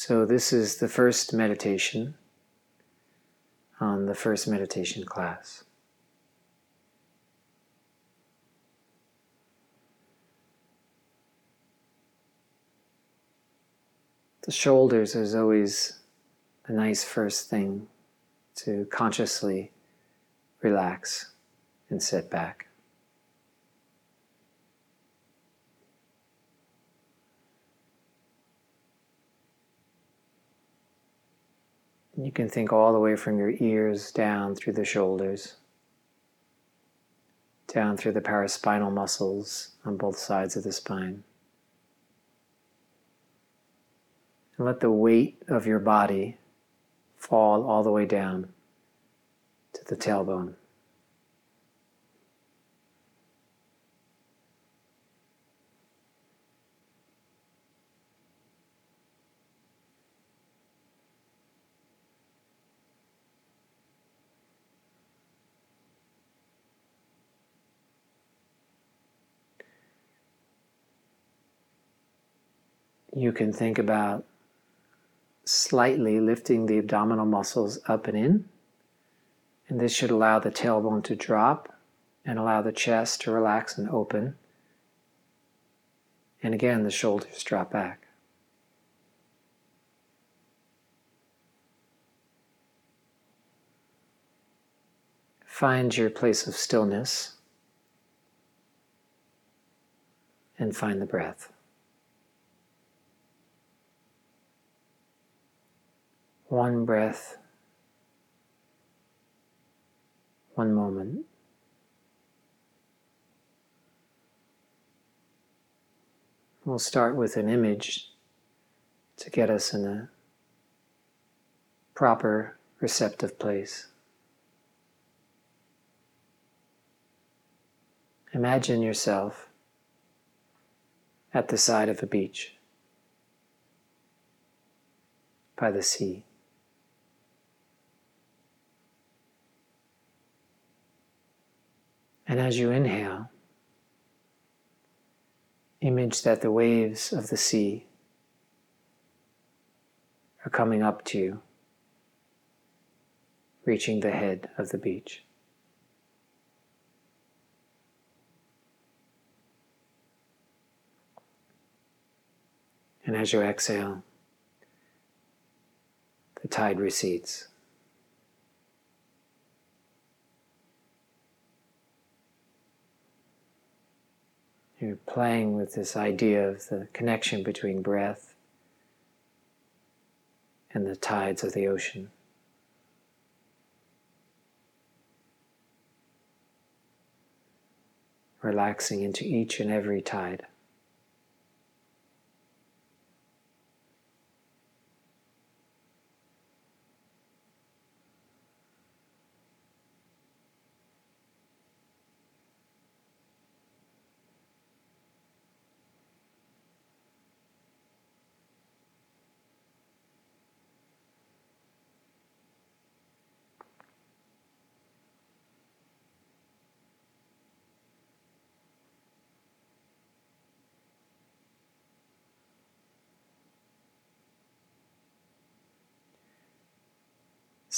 So, this is the first meditation on the first meditation class. The shoulders is always a nice first thing to consciously relax and sit back. You can think all the way from your ears down through the shoulders, down through the paraspinal muscles on both sides of the spine. And let the weight of your body fall all the way down to the tailbone. You can think about slightly lifting the abdominal muscles up and in. And this should allow the tailbone to drop and allow the chest to relax and open. And again, the shoulders drop back. Find your place of stillness and find the breath. One breath, one moment. We'll start with an image to get us in a proper receptive place. Imagine yourself at the side of a beach by the sea. And as you inhale, image that the waves of the sea are coming up to you, reaching the head of the beach. And as you exhale, the tide recedes. You're playing with this idea of the connection between breath and the tides of the ocean. Relaxing into each and every tide.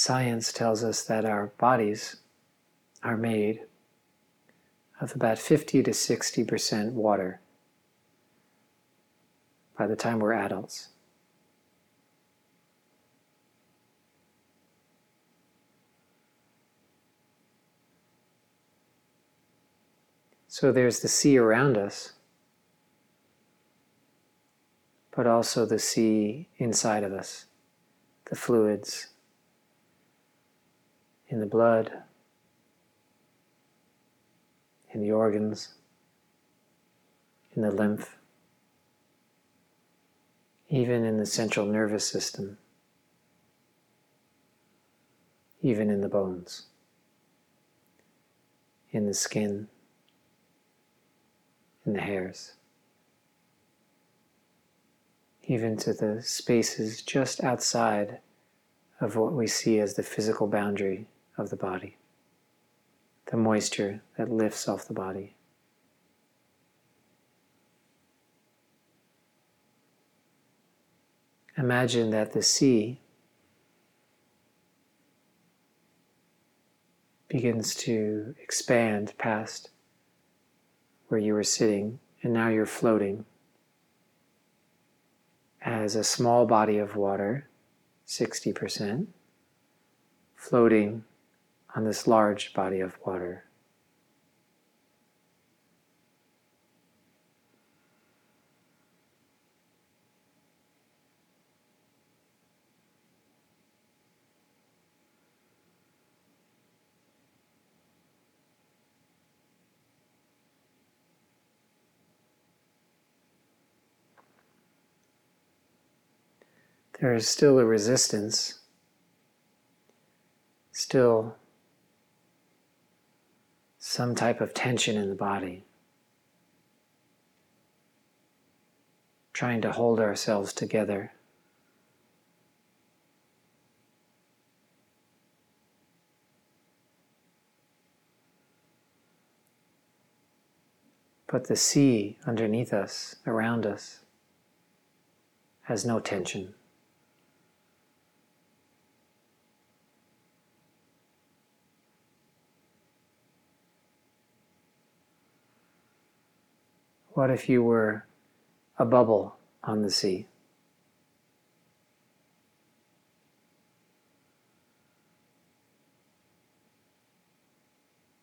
Science tells us that our bodies are made of about 50 to 60% water by the time we're adults. So there's the sea around us, but also the sea inside of us, the fluids, in the blood, in the organs, in the lymph, even in the central nervous system, even in the bones, in the skin, in the hairs, even to the spaces just outside of what we see as the physical boundary of the body, the moisture that lifts off the body. Imagine that the sea begins to expand past where you were sitting, and now you're floating as a small body of water, 60%, floating on this large body of water. there is still a resistance, still some type of tension in the body, trying to hold ourselves together. But the sea underneath us, around us, has no tension. What if you were a bubble on the sea?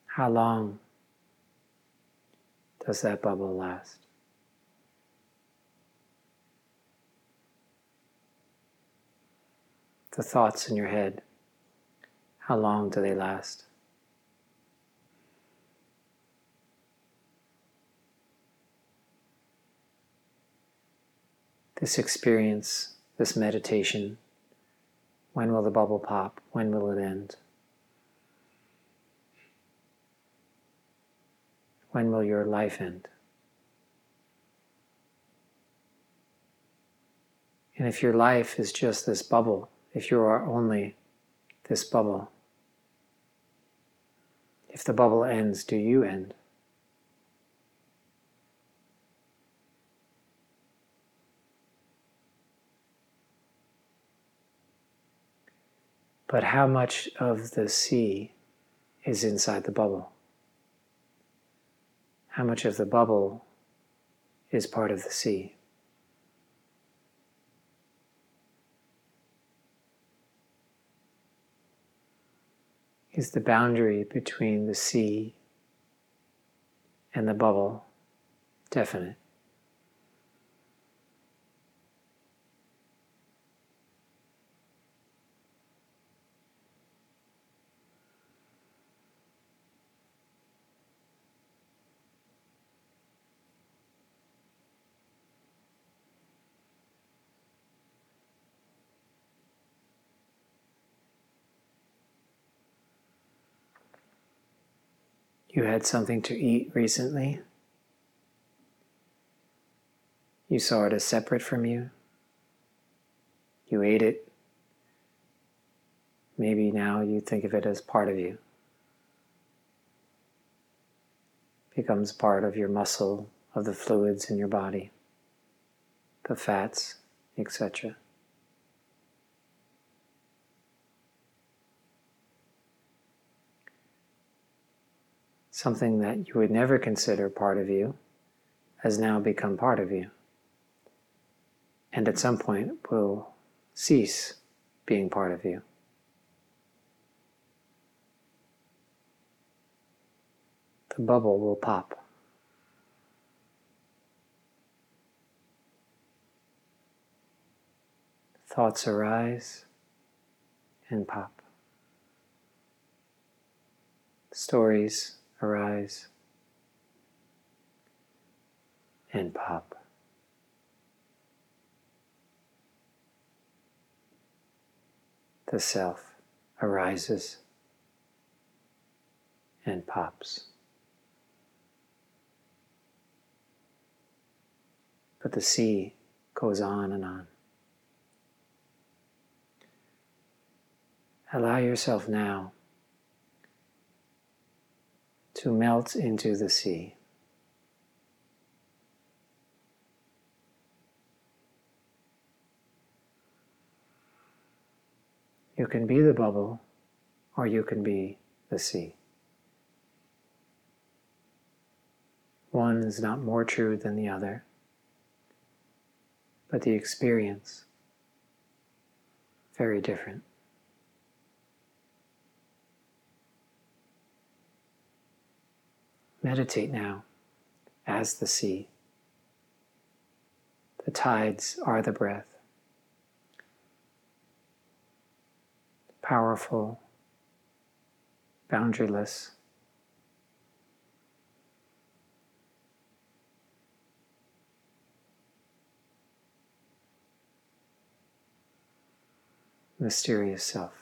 How long does that bubble last? The thoughts in your head, how long do they last? This experience, this meditation, when will the bubble pop? When will it end? When will your life end? And if your life is just this bubble, if you are only this bubble, if the bubble ends, do you end? But how much of the sea is inside the bubble? How much of the bubble is part of the sea? Is the boundary between the sea and the bubble definite? You had something to eat recently. You saw it as separate from you. You ate it. Maybe now you think of it as part of you. Becomes part of your muscle, of the fluids in your body, the fats, etc. something that you would never consider part of you has now become part of you. And at some point will cease being part of you. The bubble will pop. Thoughts arise and pop. Stories arise and pop. The self arises and pops. But the sea goes on and on. Allow yourself now to melt into the sea. You can be the bubble or you can be the sea. One is not more true than the other, but the experience very different. Meditate now as the sea. The tides are the breath. Powerful, boundaryless. Mysterious self.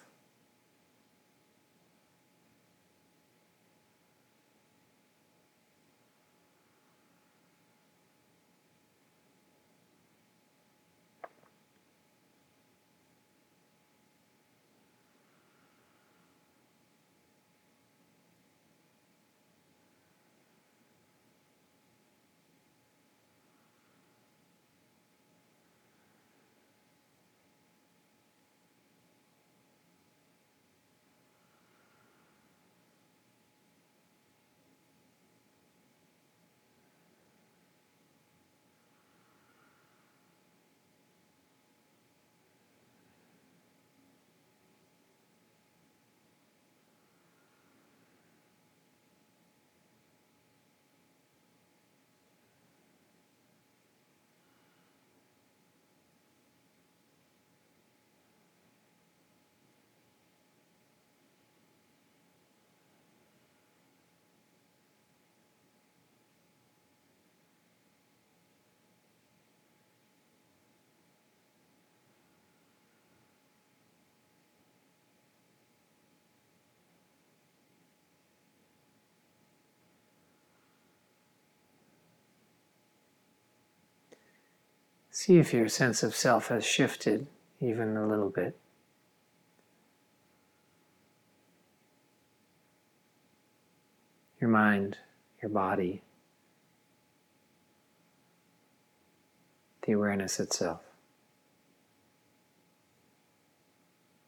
See if your sense of self has shifted even a little bit. Your mind, your body, the awareness itself.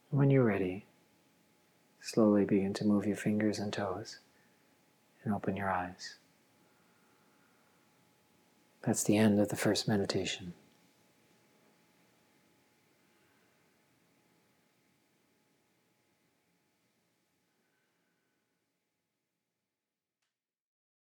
When you're ready, slowly begin to move your fingers and toes and open your eyes. That's the end of the first meditation.